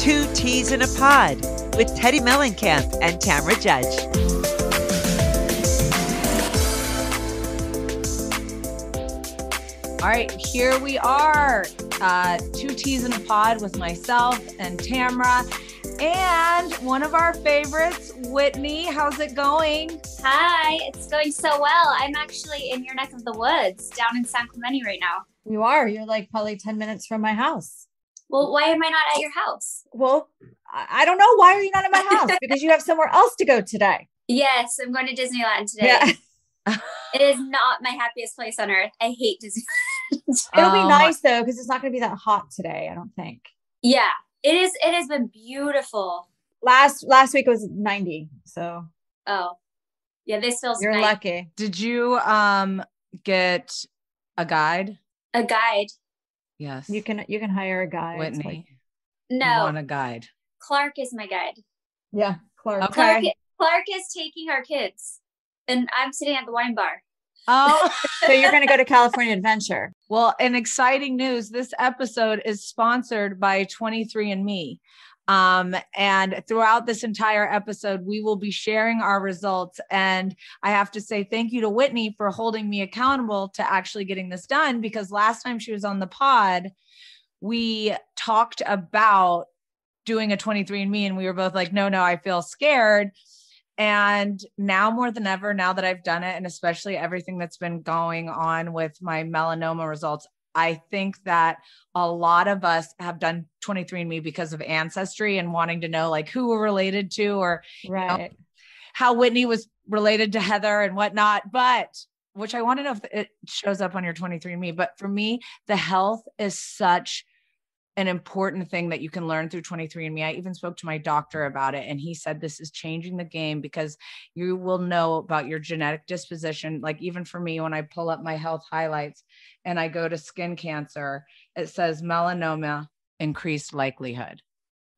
Two Teas in a Pod with Teddi Mellencamp and Tamra Judge. All right, here we are. Uh, two teas in a pod with myself and Tamra, and one of our favorites, Whitney. How's it going? Hi, it's going so well. I'm actually in your neck of the woods down in San Clemente right now. You are. You're like probably 10 minutes from my house. Well, why am I not at your house? Well, I don't know. Why are you not at my house? because you have somewhere else to go today. Yes, I'm going to Disneyland today. Yeah. it is not my happiest place on earth. I hate Disneyland. It'll be um, nice though, because it's not going to be that hot today. I don't think. Yeah, it is. It has been beautiful. Last last week was 90. So. Oh, yeah. This feels. You're lucky. Did you um get a guide? A guide. Yes. You can you can hire a guide. Whitney. Like, no. I want a guide. Clark is my guide. Yeah, Clark. Okay. Clark, Clark is taking our kids, and I'm sitting at the wine bar. Oh, so you're going to go to California Adventure. Well, in exciting news, this episode is sponsored by 23andMe. Um, and throughout this entire episode, we will be sharing our results. And I have to say thank you to Whitney for holding me accountable to actually getting this done because last time she was on the pod, we talked about doing a 23andMe and we were both like, no, no, I feel scared. And now more than ever, now that I've done it, and especially everything that's been going on with my melanoma results, I think that a lot of us have done 23andMe because of ancestry and wanting to know like who we're related to or right. You know, how Whitney was related to Heather and whatnot. But which I want to know if it shows up on your 23andMe. But for me, the health is such an important thing that you can learn through 23andMe. I even spoke to my doctor about it, and he said this is changing the game because you will know about your genetic disposition. Like, even for me, when I pull up my health highlights and I go to skin cancer, it says melanoma increased likelihood.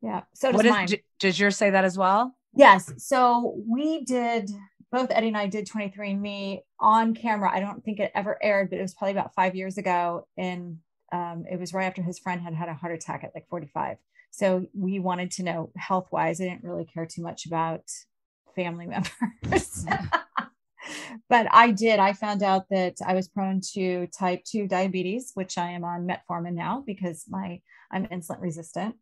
Yeah. So does mine. does yours say that as well? Yes. So we did both Eddie and I did 23andMe on camera. I don't think it ever aired, but it was probably about five years ago in um, it was right after his friend had had a heart attack at like 45. So we wanted to know health wise. I didn't really care too much about family members. but I did. I found out that I was prone to type 2 diabetes, which I am on metformin now because my I'm insulin resistant.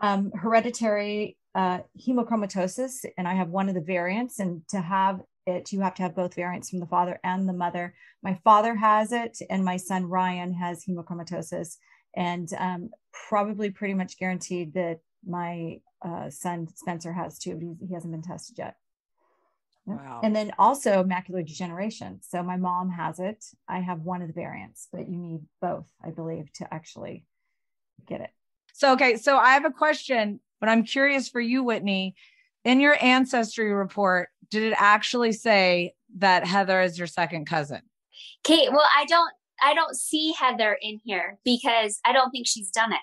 Um, hereditary uh, hemochromatosis, and I have one of the variants. And to have it, you have to have both variants from the father and the mother. My father has it, and my son Ryan has hemochromatosis, and um, probably pretty much guaranteed that my uh, son Spencer has too, but he hasn't been tested yet. Wow. And then also macular degeneration. So my mom has it. I have one of the variants, but you need both, I believe, to actually get it. So, okay. So I have a question, but I'm curious for you, Whitney. In your ancestry report, did it actually say that Heather is your second cousin? Kate, well, I don't I don't see Heather in here because I don't think she's done it.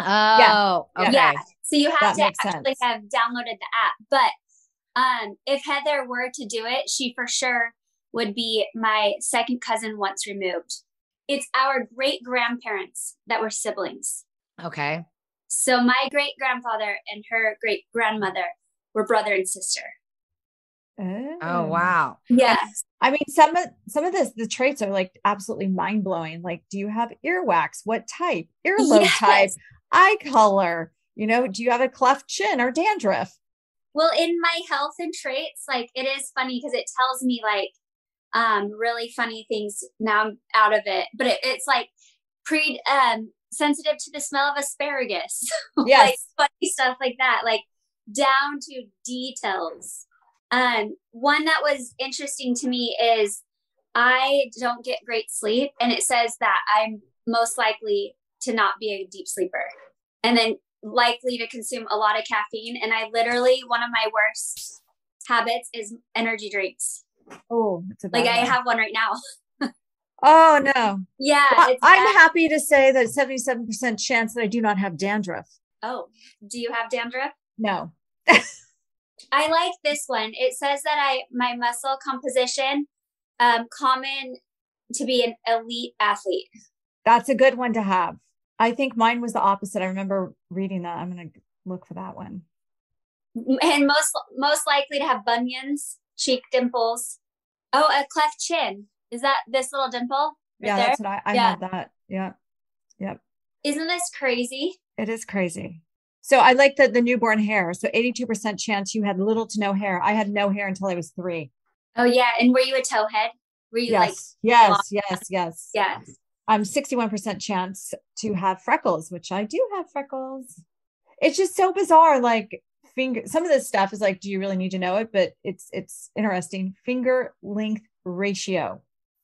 Oh, yeah. okay. Yeah. So you have that to actually sense. have downloaded the app. But um, if Heather were to do it, she for sure would be my second cousin once removed. It's our great grandparents that were siblings. Okay. So my great grandfather and her great grandmother were brother and sister. Oh. oh wow. Yes. I mean some of some of this the traits are like absolutely mind blowing. Like do you have earwax? What type? Earlobe yes. type? Eye color? You know, do you have a cleft chin or dandruff? Well, in my health and traits, like it is funny because it tells me like um really funny things now I'm out of it. But it, it's like pre um sensitive to the smell of asparagus. Yes. like funny stuff like that. Like down to details. Um, one that was interesting to me is I don't get great sleep, and it says that I'm most likely to not be a deep sleeper. and then likely to consume a lot of caffeine. And I literally, one of my worst habits is energy drinks. Oh, like one. I have one right now. oh no. Yeah. Well, I'm happy to say that 77% chance that I do not have dandruff. Oh, do you have dandruff? No. I like this one. It says that I my muscle composition um common to be an elite athlete. That's a good one to have. I think mine was the opposite. I remember reading that. I'm going to look for that one. And most most likely to have bunions, cheek dimples. Oh, a cleft chin. Is that this little dimple? Right yeah, there? that's what I, I yeah. had that. Yeah. Yep. Isn't this crazy? It is crazy. So I like the the newborn hair. So 82% chance you had little to no hair. I had no hair until I was three. Oh yeah. And were you a towhead? Were you yes. like yes, long? yes, yes. Yes. I'm 61% chance to have freckles, which I do have freckles. It's just so bizarre. Like finger, some of this stuff is like, do you really need to know it? But it's it's interesting. Finger length ratio.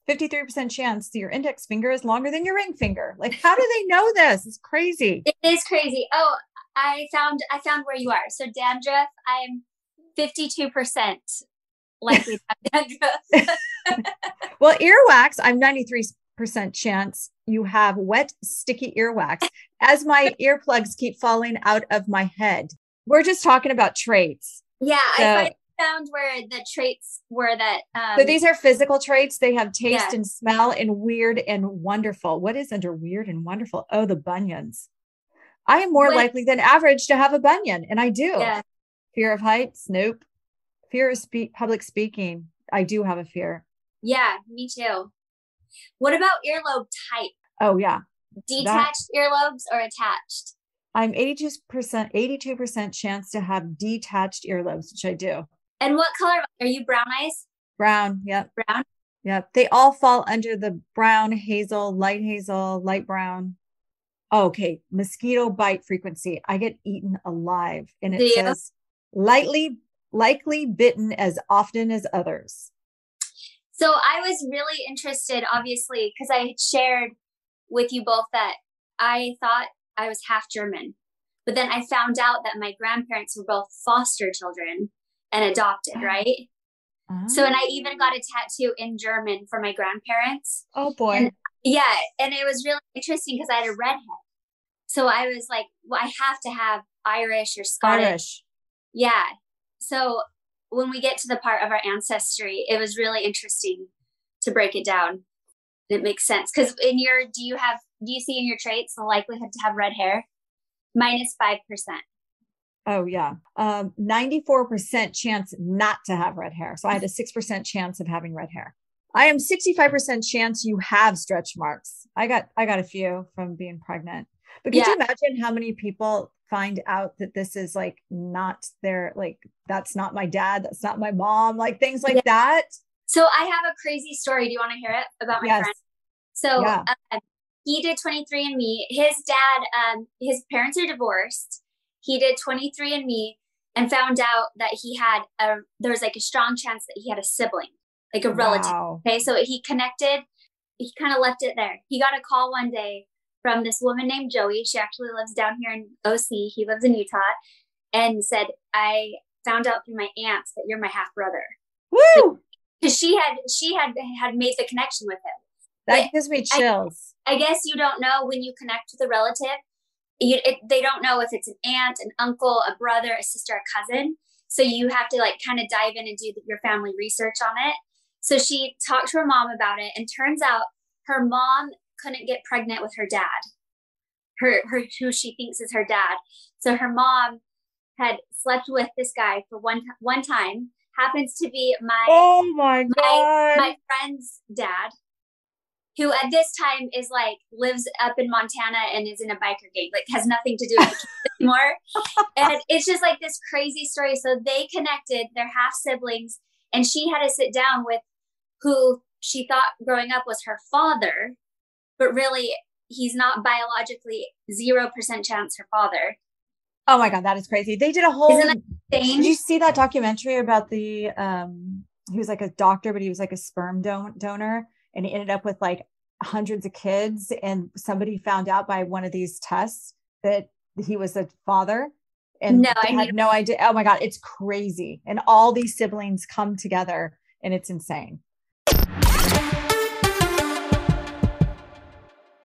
53% chance that your index finger is longer than your ring finger. Like, how do they know this? It's crazy. It is crazy. Oh, I found I found where you are. So dandruff, I'm 52% likely to have dandruff. well, earwax, I'm 93 percent chance you have wet, sticky earwax as my earplugs keep falling out of my head. We're just talking about traits. Yeah, so, I found where the traits were that. Um, so these are physical traits. They have taste yeah. and smell and weird and wonderful. What is under weird and wonderful? Oh, the bunions. I am more likely than average to have a bunion, and I do. Yeah. Fear of heights? Nope. Fear of spe- public speaking? I do have a fear. Yeah, me too. What about earlobe type? Oh yeah. Detached that, earlobes or attached? I'm 82%, 82% chance to have detached earlobes, which I do. And what color are you brown eyes? Brown, yep. Brown? Yep. They all fall under the brown, hazel, light hazel, light brown. Oh, okay. Mosquito bite frequency. I get eaten alive. And it says lightly, likely bitten as often as others. So I was really interested, obviously, because I had shared with you both that I thought I was half German. But then I found out that my grandparents were both foster children and adopted, oh. right? Oh. So, and I even got a ah. tattoo in German for my grandparents. Oh boy. And, yeah. And it was really interesting because I had a redhead. So I was like, well, I have to have Irish or Scottish. Irish. Yeah. So when we get to the part of our ancestry, it was really interesting to break it down. It makes sense because in your do you have do you see in your traits the likelihood to have red hair? Minus five percent. Oh yeah, um, ninety-four percent chance not to have red hair. So I had a six percent chance of having red hair. I am sixty-five percent chance you have stretch marks. I got I got a few from being pregnant. But could yeah. you imagine how many people find out that this is like not their like that's not my dad, that's not my mom, like things like yeah. that. So I have a crazy story. Do you want to hear it about my yes. friend? So yeah. uh, he did 23andMe. His dad, um, his parents are divorced. He did 23andMe and found out that he had a there was like a strong chance that he had a sibling, like a relative. Wow. Okay, so he connected. He kind of left it there. He got a call one day from this woman named Joey. She actually lives down here in OC. He lives in Utah, and said, "I found out through my aunt that you're my half brother." Woo! Because she had she had had made the connection with him. That but gives me chills. I, I, guess you don't know when you connect with a relative. You, it, they don't know if it's an aunt, an uncle, a brother, a sister, a cousin. So you have to like kind of dive in and do your family research on it. So she talked to her mom about it, and turns out her mom couldn't get pregnant with her dad, her, her who she thinks is her dad. So her mom had slept with this guy for one one time. Happens to be my oh my god my, my friend's dad, who at this time is like lives up in Montana and is in a biker gang, like has nothing to do with it anymore. and it's just like this crazy story. So they connected, they're half siblings, and she had to sit down with who she thought growing up was her father but really he's not biologically 0% chance her father. Oh my God, that is crazy. They did a whole. Isn't that insane? Did you see that documentary about the, um, he was like a doctor, but he was like a sperm don- donor and he ended up with like hundreds of kids. And somebody found out by one of these tests that he was a father and no, I had no idea. Oh my God, it's crazy. And all these siblings come together and it's insane.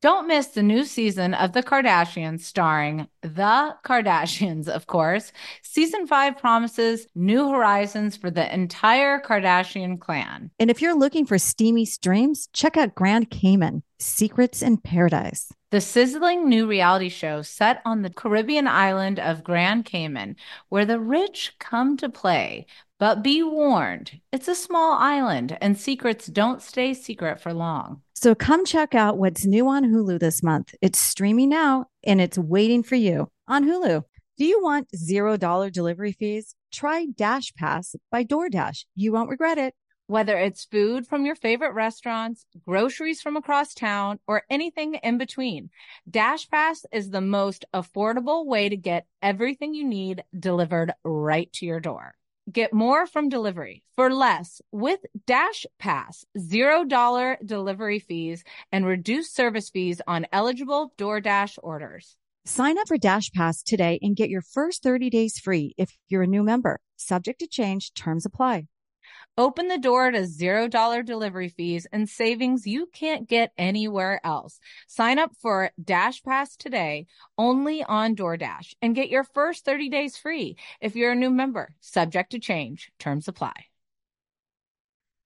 Don't miss the new season of The Kardashians starring The Kardashians, of course. Season five promises new horizons for the entire Kardashian clan. And if you're looking for steamy streams, check out Grand Cayman Secrets in Paradise. The sizzling new reality show set on the Caribbean island of Grand Cayman, where the rich come to play. But be warned, it's a small island and secrets don't stay secret for long. So come check out what's new on Hulu this month. It's streaming now and it's waiting for you on Hulu. Do you want $0 delivery fees? Try Dash Pass by DoorDash. You won't regret it. Whether it's food from your favorite restaurants, groceries from across town, or anything in between, Dash Pass is the most affordable way to get everything you need delivered right to your door. Get more from delivery for less with Dash Pass, $0 delivery fees and reduced service fees on eligible DoorDash orders. Sign up for Dash Pass today and get your first 30 days free if you're a new member. Subject to change, terms apply. Open the door to $0 delivery fees and savings you can't get anywhere else. Sign up for Dash Pass today only on DoorDash and get your first 30 days free if you're a new member. Subject to change. Terms apply.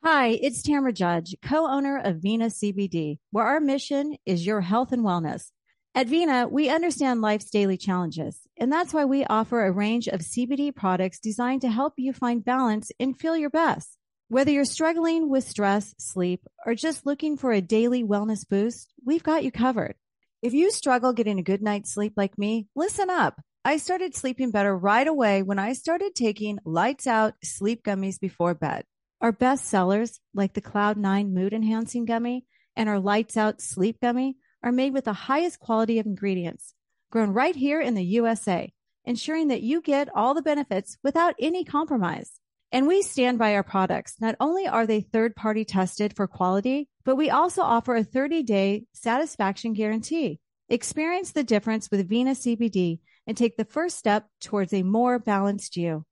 Hi, it's Tamra Judge, co-owner of Vena CBD, where our mission is your health and wellness. At Vena, we understand life's daily challenges, and that's why we offer a range of CBD products designed to help you find balance and feel your best. Whether you're struggling with stress, sleep, or just looking for a daily wellness boost, we've got you covered. If you struggle getting a good night's sleep like me, listen up. I started sleeping better right away when I started taking lights out sleep gummies before bed. Our best sellers, like the Cloud9 mood enhancing gummy and our lights out sleep gummy, are made with the highest quality of ingredients, grown right here in the USA, ensuring that you get all the benefits without any compromise. And we stand by our products. Not only are they third party tested for quality, but we also offer a 30 day satisfaction guarantee. Experience the difference with Vena CBD and take the first step towards a more balanced you.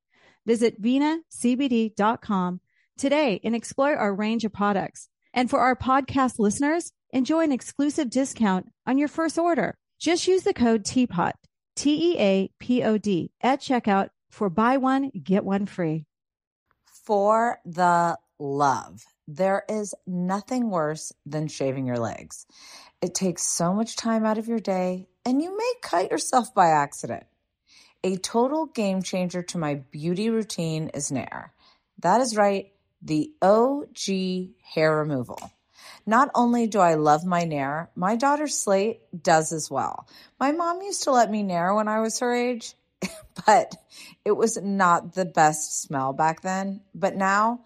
Visit venacbd.com today and explore our range of products. And for our podcast listeners, enjoy an exclusive discount on your first order. Just use the code TEAPOD, T E A P O D, at checkout for buy one, get one free for the love. There is nothing worse than shaving your legs. It takes so much time out of your day, and you may cut yourself by accident. A total game changer to my beauty routine is Nair. That is right, the OG hair removal. Not only do I love my Nair, my daughter Slate does as well. My mom used to let me Nair when I was her age, but it was not the best smell back then. But now,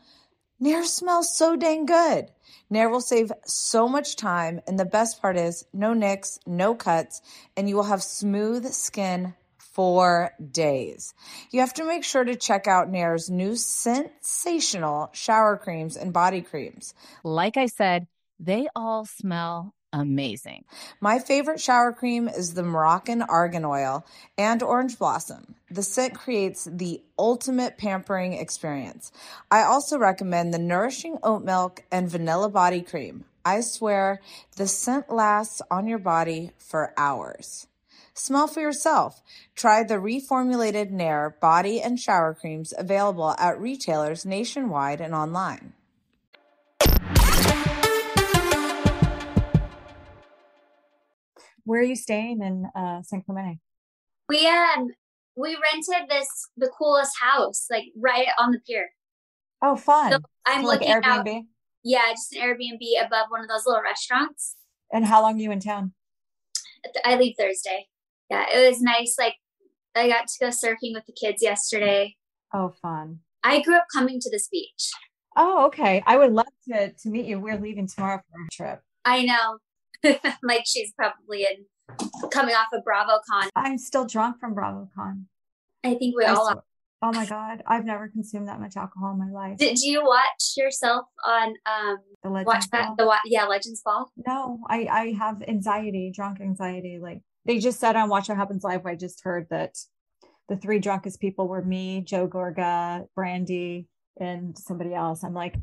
Nair smells so dang good. Nair will save so much time. And the best part is no nicks, no cuts, and you will have smooth skin for days. You have to make sure to check out Nair's new sensational shower creams and body creams. Like I said, they all smell amazing. My favorite shower cream is the Moroccan Argan Oil and Orange Blossom. The scent creates the ultimate pampering experience. I also recommend the Nourishing Oat Milk and Vanilla Body Cream. I swear the scent lasts on your body for hours. Smell for yourself. Try the reformulated Nair body and shower creams available at retailers nationwide and online. Where are you staying in uh, San Clemente? We um we rented this the coolest house like right on the pier. Oh, fun! So I'm so looking like Airbnb. Out, yeah, just an Airbnb above one of those little restaurants. And how long are you in town? I leave Thursday. Yeah, it was nice. Like I got to go surfing with the kids yesterday. Oh, fun. I grew up coming to this beach. Oh, okay. I would love to to meet you. We're leaving tomorrow for a trip. I know. like she's probably in coming off of BravoCon. I'm still drunk from BravoCon. I think we I all are. Oh my god, I've never consumed that much alcohol in my life. Did you watch yourself on um the Legends watch that Ball? the yeah Legends Ball? No, I I have anxiety, drunk anxiety. Like they just said on Watch What Happens Live. I just heard that the three drunkest people were me, Joe Gorga, Brandi, and somebody else. I'm like,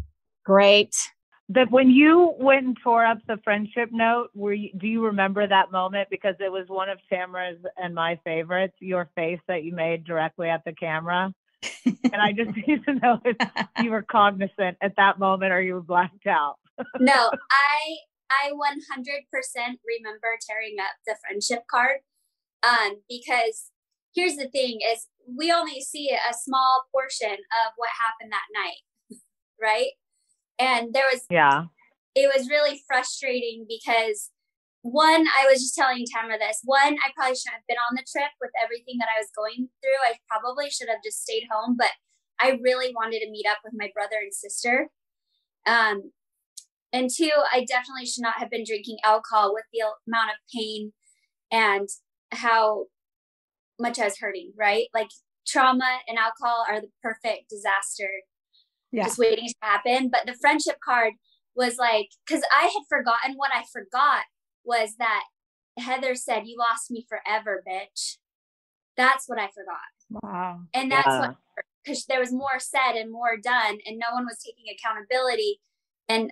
great. That when you went and tore up the friendship note, were you, do you remember that moment? Because it was one of Tamara's and my favorites. Your face that you made directly at the camera, and I just need to know if you were cognizant at that moment or you were blacked out. no, I I 100% remember tearing up the friendship card, um, because here's the thing: is we only see a small portion of what happened that night, right? And there was, yeah, it was really frustrating because one, I was just telling Tamara this. One, I probably shouldn't have been on the trip with everything that I was going through. I probably should have just stayed home, but I really wanted to meet up with my brother and sister. Um, and two, I definitely should not have been drinking alcohol with the amount of pain and how much I was hurting, right? Like trauma and alcohol are the perfect disaster yeah. just waiting to happen. But the friendship card was like, because I had forgotten what I forgot was that Heather said, You lost me forever, bitch. That's what I forgot. Wow. And that's yeah. what, because there was more said and more done, and no one was taking accountability. And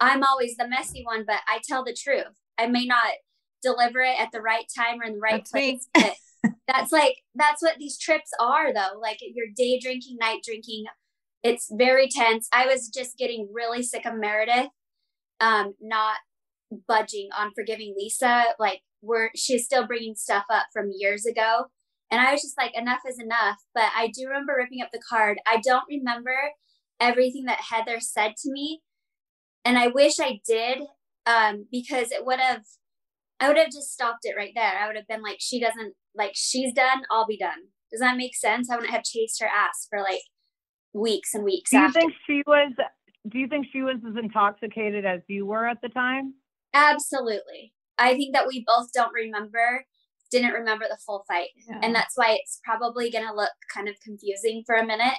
I'm always the messy one, but I tell the truth. I may not deliver it at the right time or in the right that's place, that's like that's what these trips are though like you're day drinking night drinking it's very tense i was just getting really sick of meredith um not budging on forgiving lisa like we're she's still bringing stuff up from years ago and i was just like enough is enough but i do remember ripping up the card i don't remember everything that heather said to me and i wish i did um because it would have I would have just stopped it right there. I would have been like, she doesn't like she's done, I'll be done. Does that make sense? I wouldn't have chased her ass for like weeks and weeks. Do you after. think she was do you think she was as intoxicated as you were at the time? Absolutely. I think that we both don't remember, didn't remember the full fight. Yeah. And that's why it's probably going to look kind of confusing for a minute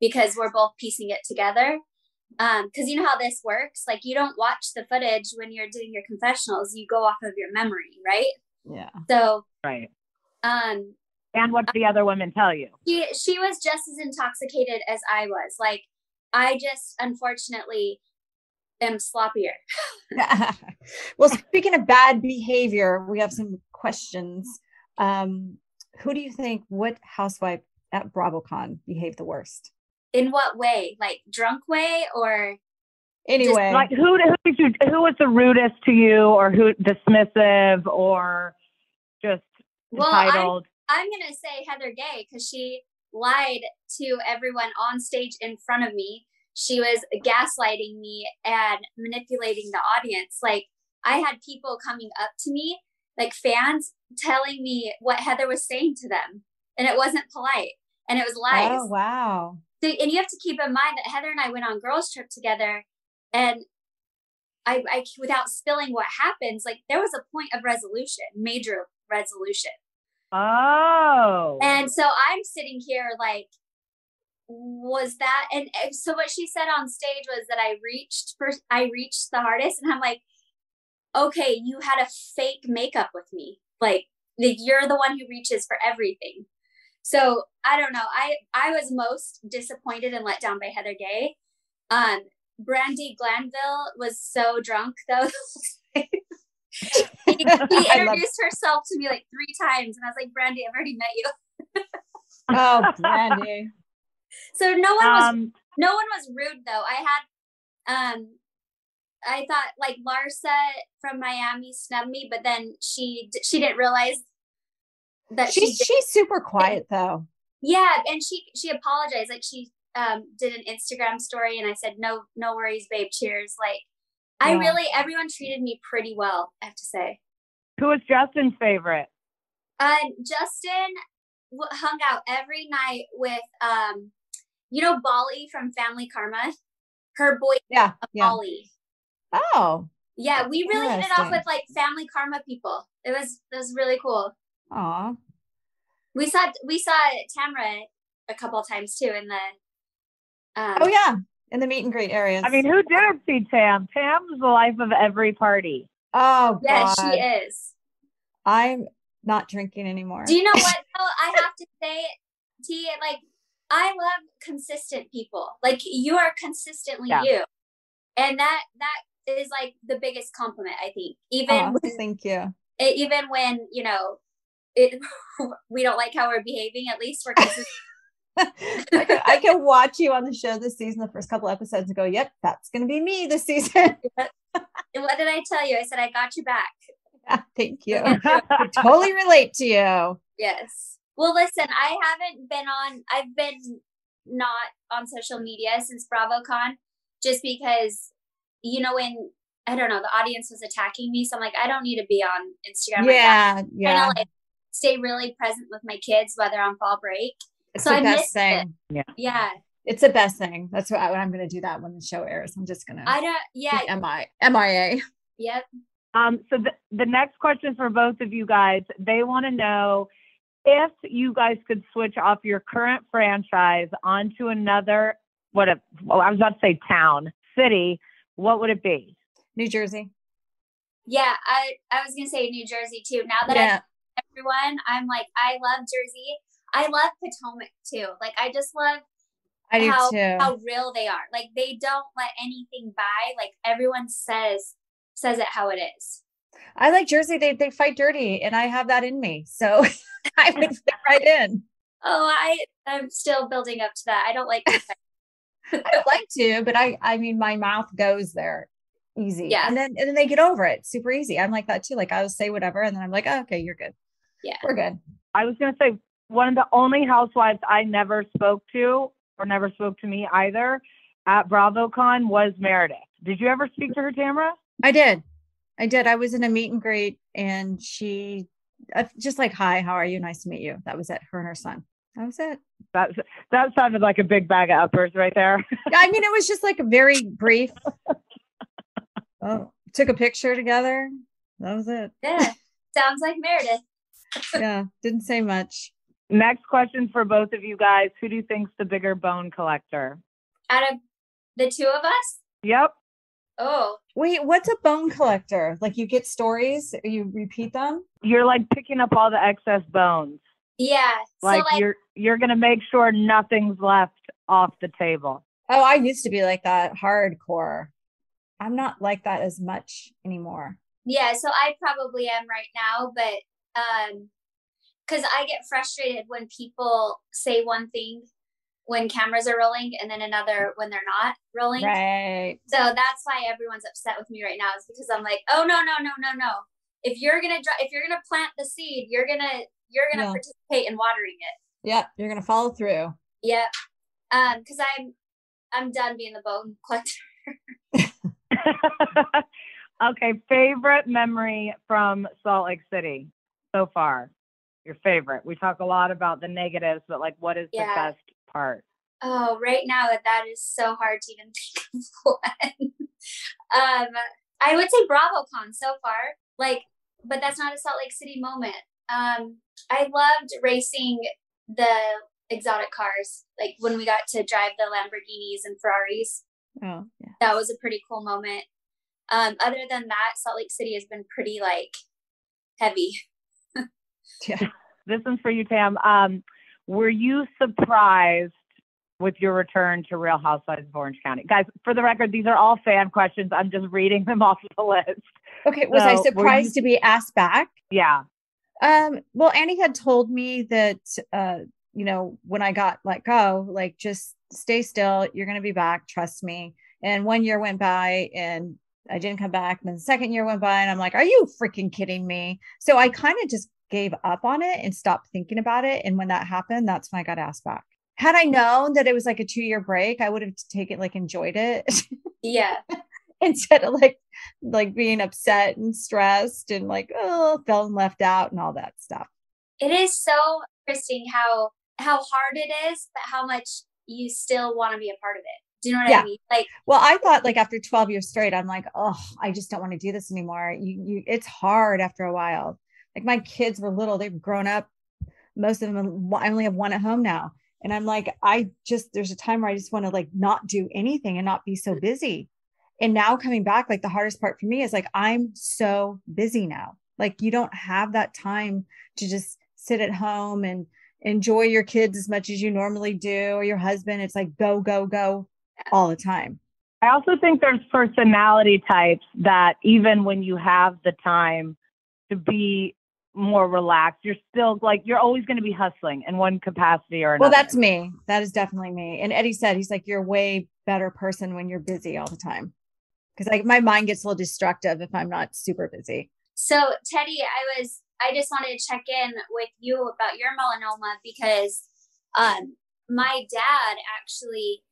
because we're both piecing it together um because you know how this works like you don't watch the footage when you're doing your confessionals you go off of your memory right yeah so right um and what did the other women tell you she she was just as intoxicated as i was like i just unfortunately am sloppier well speaking of bad behavior we have some questions um who do you think what housewife at bravocon behaved the worst in what way? Like drunk way or anyway? Like who who did you who was the rudest to you or who dismissive or just well, entitled? I'm, I'm gonna say Heather Gay because she lied to everyone on stage in front of me. She was gaslighting me and manipulating the audience. Like I had people coming up to me, like fans, telling me what Heather was saying to them, and it wasn't polite and it was lies. Oh wow! So, and you have to keep in mind that Heather and I went on girls trip together, and I, I without spilling what happens, like there was a point of resolution, major resolution. Oh. And so I'm sitting here like, was that? And so what she said on stage was that I reached first. I reached the hardest, and I'm like, okay, you had a fake makeup with me, like. You're the one who reaches for everything. So I don't know. I I was most disappointed and let down by Heather Gay. Um, Brandi Glanville was so drunk though. she, introduced herself to me like three times, and I was like, Brandi, I've already met you. oh, Brandi. So no one was um, no one was rude though. I had um I thought like Larsa from Miami snubbed me, but then she she didn't realize that she's she she's super quiet though. Yeah, and she she apologized. Like she um did an Instagram story, and I said, "No, no worries, babe. Cheers." Like I yeah. really everyone treated me pretty well. I have to say. Who was Justin's favorite? Uh, Justin hung out every night with um, you know, Bali from Family Karma. Her boy, yeah, yeah. Bali. Oh, yeah, we really hit it off with like Family Karma people. It was it was really cool. Aw. We saw we saw Tamra a couple times too in the. Um, oh yeah, in the meet and greet areas. I mean, who didn't see Tam? Tam's the life of every party. Oh, yes, she is. I'm not drinking anymore. Do you know what? though? I have to say, T, like, I love consistent people. Like, you are consistently yeah. you, and that that is like the biggest compliment I think. Even oh, when, thank you. It, even when you know it, we don't like how we're behaving. At least we're consistent. I, can, I can watch you on the show this season, the first couple episodes, and go, "Yep, that's going to be me this season." what did I tell you? I said I got you back. Yeah, thank you. I totally relate to you. Yes. Well, listen, I haven't been on. I've been not on social media since BravoCon, just because you know when I don't know the audience was attacking me, so I'm like, I don't need to be on Instagram. Yeah, right yeah. like stay really present with my kids whether on fall break. It's so the I best thing. It. Yeah. Yeah. It's the best thing. That's what, I, what I'm going to do that when the show airs. I'm just going to. I don't. Yeah. MI MIA. Yep. Um. So the the next question for both of you guys, they want to know if you guys could switch off your current franchise onto another. What a. Well, I was about to say town, city. What would it be? New Jersey. Yeah, I I was gonna say New Jersey too. Now that yeah. I everyone, I'm like I love Jersey. I love Potomac too. Like I just love I do how, too. how real they are. Like they don't let anything by. Like everyone says says it how it is. I like Jersey. They they fight dirty, and I have that in me. So I would fit right in. Oh, I I'm still building up to that. I don't like. I'd like to, but I I mean my mouth goes there easy. Yeah. And then and then they get over it super easy. I'm like that too. Like I'll say whatever, and then I'm like, oh, okay, you're good. Yeah, we're good. I was gonna say one of the only housewives I never spoke to or never spoke to me either at BravoCon was Meredith. Did you ever speak to her, Tamara? I did. I did. I was in a meet and greet and she uh, just like, hi, how are you? Nice to meet you. That was it. Her and her son. That was it. That, that sounded like a big bag of uppers right there. yeah, I mean, it was just like a very brief. oh, took a picture together. That was it. Yeah. Sounds like Meredith. yeah. Didn't say much. Next question for both of you guys. Who do you think's the bigger bone collector? Out of the two of us? Yep. Oh. Wait, what's a bone collector? Like you get stories, you repeat them? You're like picking up all the excess bones. Yeah. Like, so like you're you're gonna make sure nothing's left off the table. Oh, I used to be like that hardcore. I'm not like that as much anymore. Yeah, so I probably am right now, but um because I get frustrated when people say one thing when cameras are rolling and then another when they're not rolling. Right. So that's why everyone's upset with me right now is because I'm like, oh no no no no no. If you're gonna if you're gonna plant the seed, you're gonna you're gonna yeah. participate in watering it. Yep, you're gonna follow through. Yep. Um, because I'm I'm done being the bone collector. okay, favorite memory from Salt Lake City so far your favorite? We talk a lot about the negatives, but like, what is yeah. the best part? Oh, right now that is so hard to even think of one. um, I would say BravoCon so far, like, but that's not a Salt Lake City moment. Um, I loved racing the exotic cars, like when we got to drive the Lamborghinis and Ferraris. Oh, yeah. That was a pretty cool moment. Um, other than that, Salt Lake City has been pretty like heavy. Yeah. This one's for you, Tam. Um, were you surprised with your return to Real Housewives of Orange County? Guys, for the record, these are all fan questions. I'm just reading them off the list. Okay. Was so, I surprised you... to be asked back? Yeah. Um, well, Annie had told me that, uh, you know, when I got let go, like just stay still. You're going to be back. Trust me. And one year went by and I didn't come back. And then the second year went by and I'm like, are you freaking kidding me? So I kind of just gave up on it and stopped thinking about it. And when that happened, that's when I got asked back. Had I known that it was like a two year break, I would have taken like enjoyed it. Yeah. Instead of like like being upset and stressed and like, oh, feeling left out and all that stuff. It is so interesting how how hard it is, but how much you still want to be a part of it. Do you know what yeah. I mean? Like, well, I thought like after 12 years straight, I'm like, oh, I just don't want to do this anymore. You, you, it's hard after a while. Like my kids were little, they've grown up. Most of them, I only have one at home now. And I'm like, I just, there's a time where I just want to like not do anything and not be so busy. And now coming back, like the hardest part for me is like, I'm so busy now. Like you don't have that time to just sit at home and enjoy your kids as much as you normally do or your husband. It's like go, go, go all the time. I also think there's personality types that even when you have the time to be more relaxed, you're still like you're always going to be hustling in one capacity or another. Well, that's me. That is definitely me. And Eddie said he's like you're a way better person when you're busy all the time. Cuz like my mind gets a little destructive if I'm not super busy. So, Teddi, I was I just wanted to check in with you about your melanoma because um my dad actually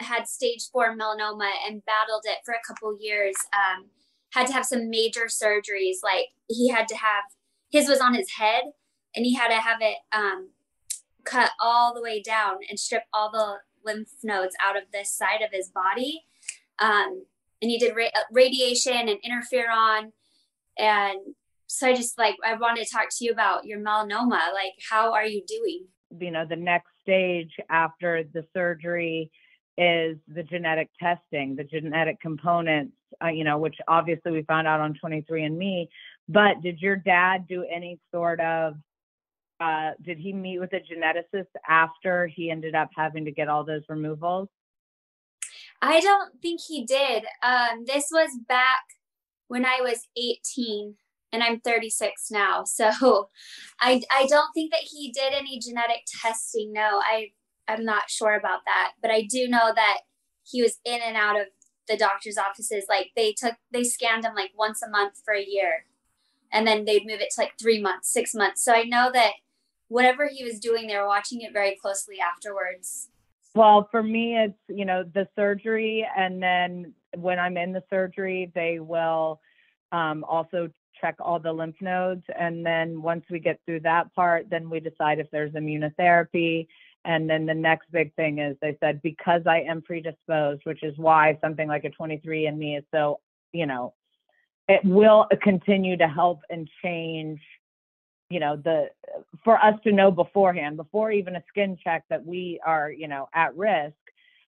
had stage four melanoma and battled it for a couple years. Um, had to have some major surgeries. Like he had to have his was on his head, and he had to have it um, cut all the way down and strip all the lymph nodes out of this side of his body. Um, and he did ra- uh, radiation and interferon, and so I just like I wanted to talk to you about your melanoma. Like, how are you doing? You know, the next stage after the surgery is the genetic testing, the genetic components, uh, you know, which obviously we found out on 23andMe. But did your dad do any sort of, uh, did he meet with a geneticist after he ended up having to get all those removals? I don't think he did. Um, this was back when I was 18 and I'm 36 now. So I, I don't think that he did any genetic testing. No, I I'm not sure about that, but I do know that he was in and out of the doctor's offices. Like they took, they scanned him like once a month for a year, and then they'd move it to like three months, six months. So I know that whatever he was doing, they were watching it very closely afterwards. Well, for me, it's you know the surgery, and then when I'm in the surgery, they will um, also check all the lymph nodes, and then once we get through that part, then we decide if there's immunotherapy and then the next big thing is they said, because I am predisposed, which is why something like a 23andMe is so, you know, it will uh, continue to help and change, you know, the, for us to know beforehand, before even a skin check that we are, you know, at risk,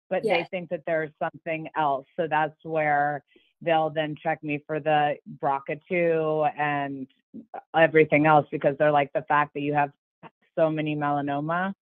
but yeah. they think that there's something else. So that's where they'll then check me for the BRCA2 and uh, everything else because they're like the fact that you have so many melanoma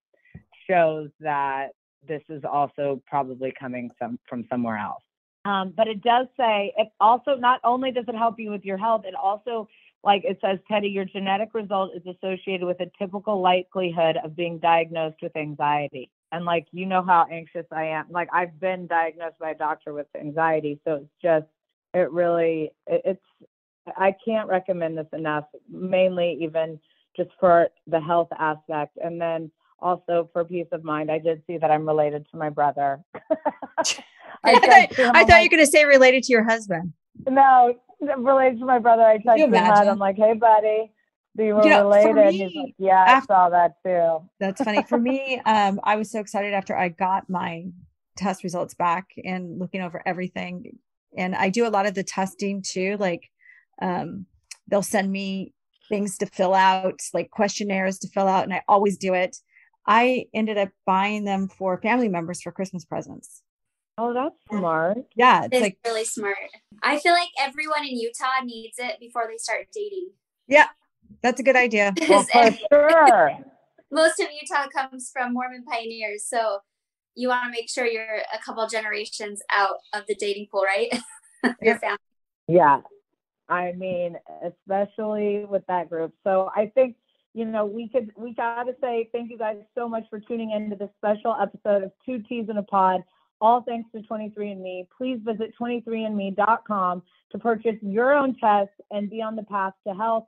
shows that this is also probably coming some from somewhere else. Um, but it does say it also not only does it help you with your health, it also like it says, Teddi, your genetic result is associated with a typical likelihood of being diagnosed with anxiety. And like you know how anxious I am. Like I've been diagnosed by a doctor with anxiety, so it's just it really it, it's I can't recommend this enough. Mainly even just for the health aspect, and then also for peace of mind. I did see that I'm related to my brother. I, I, thought, I thought you were going to say related to your husband. No, related to my brother. I texted him out. I'm like, hey, buddy. You were you know, related. Me, He's like, yeah, after, I saw that too. That's funny. For me, um, I was so excited after I got my test results back and looking over everything. And I do a lot of the testing too. Like um, they'll send me things to fill out, like questionnaires to fill out, and I always do it. I ended up buying them for family members for Christmas presents. Oh, that's smart. Yeah, it's, it's like really smart. I feel like everyone in Utah needs it before they start dating. Yeah, that's a good idea. Well, for sure. Most of Utah comes from Mormon pioneers, so you want to make sure you're a couple generations out of the dating pool, right? Your family. Yeah, I mean, especially with that group. So I think you know, we could we gotta say thank you guys so much for tuning into this special episode of Two Teas in a Pod. All thanks to 23andMe. Please visit 23andMe.com to purchase your own test and be on the path to health.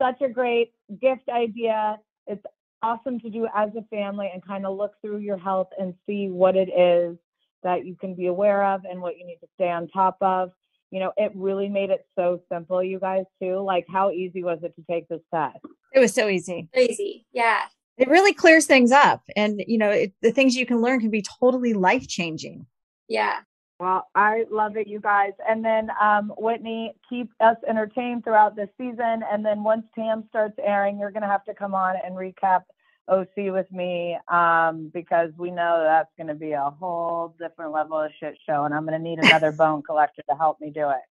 Such a great gift idea. It's awesome to do as a family and kind of look through your health and see what it is that you can be aware of and what you need to stay on top of you know, it really made it so simple, you guys, too. Like, how easy was it to take this test? It was so easy. Easy. Yeah. It really clears things up. And you know it, the things you can learn can be totally life changing yeah. Well i love it you guys. And then um, whitney keep us entertained throughout the season. And then once tam starts airing you're going to have to come on and recap oc with me um, because we know that's going to be a whole different level of shit show and i'm going to need another bone collector to help me do it.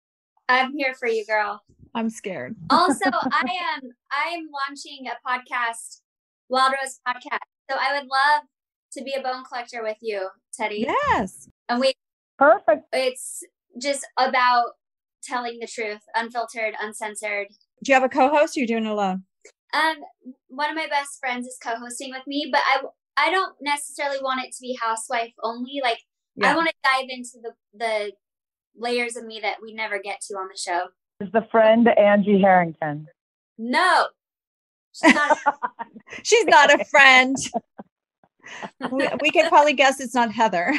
I'm here for you girl. I'm scared. Also i am i am launching a podcast Wild Rose podcast. So I would love to be a bone collector with you, Teddi. Yes. And we perfect. It's just about telling the truth, unfiltered, uncensored. Do you have a co-host or are doing it alone? Um, one of my best friends is co-hosting with me, but I I don't necessarily want it to be housewife only. Like yeah. I want to dive into the the layers of me that we never get to on the show. Is the friend Angie Harrington? No, She's not, She's not a friend. we, we can probably guess it's not Heather.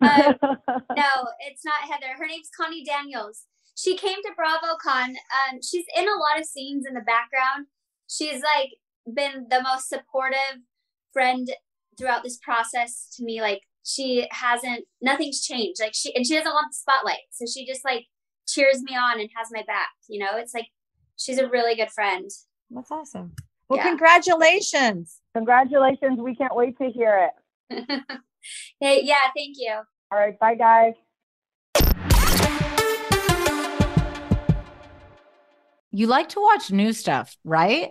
Uh, no, it's not Heather. Her name's Connie Daniels. She came to BravoCon. Um, she's in a lot of scenes in the background. She's like been the most supportive friend throughout this process to me. Like she hasn't, nothing's changed. Like she, and she doesn't want the spotlight. So she just like cheers me on and has my back. You know, it's like she's a really good friend. That's awesome. Well, yeah. congratulations. Congratulations. We can't wait to hear it. hey, yeah, thank you. All right. Bye, guys. You like to watch new stuff, right?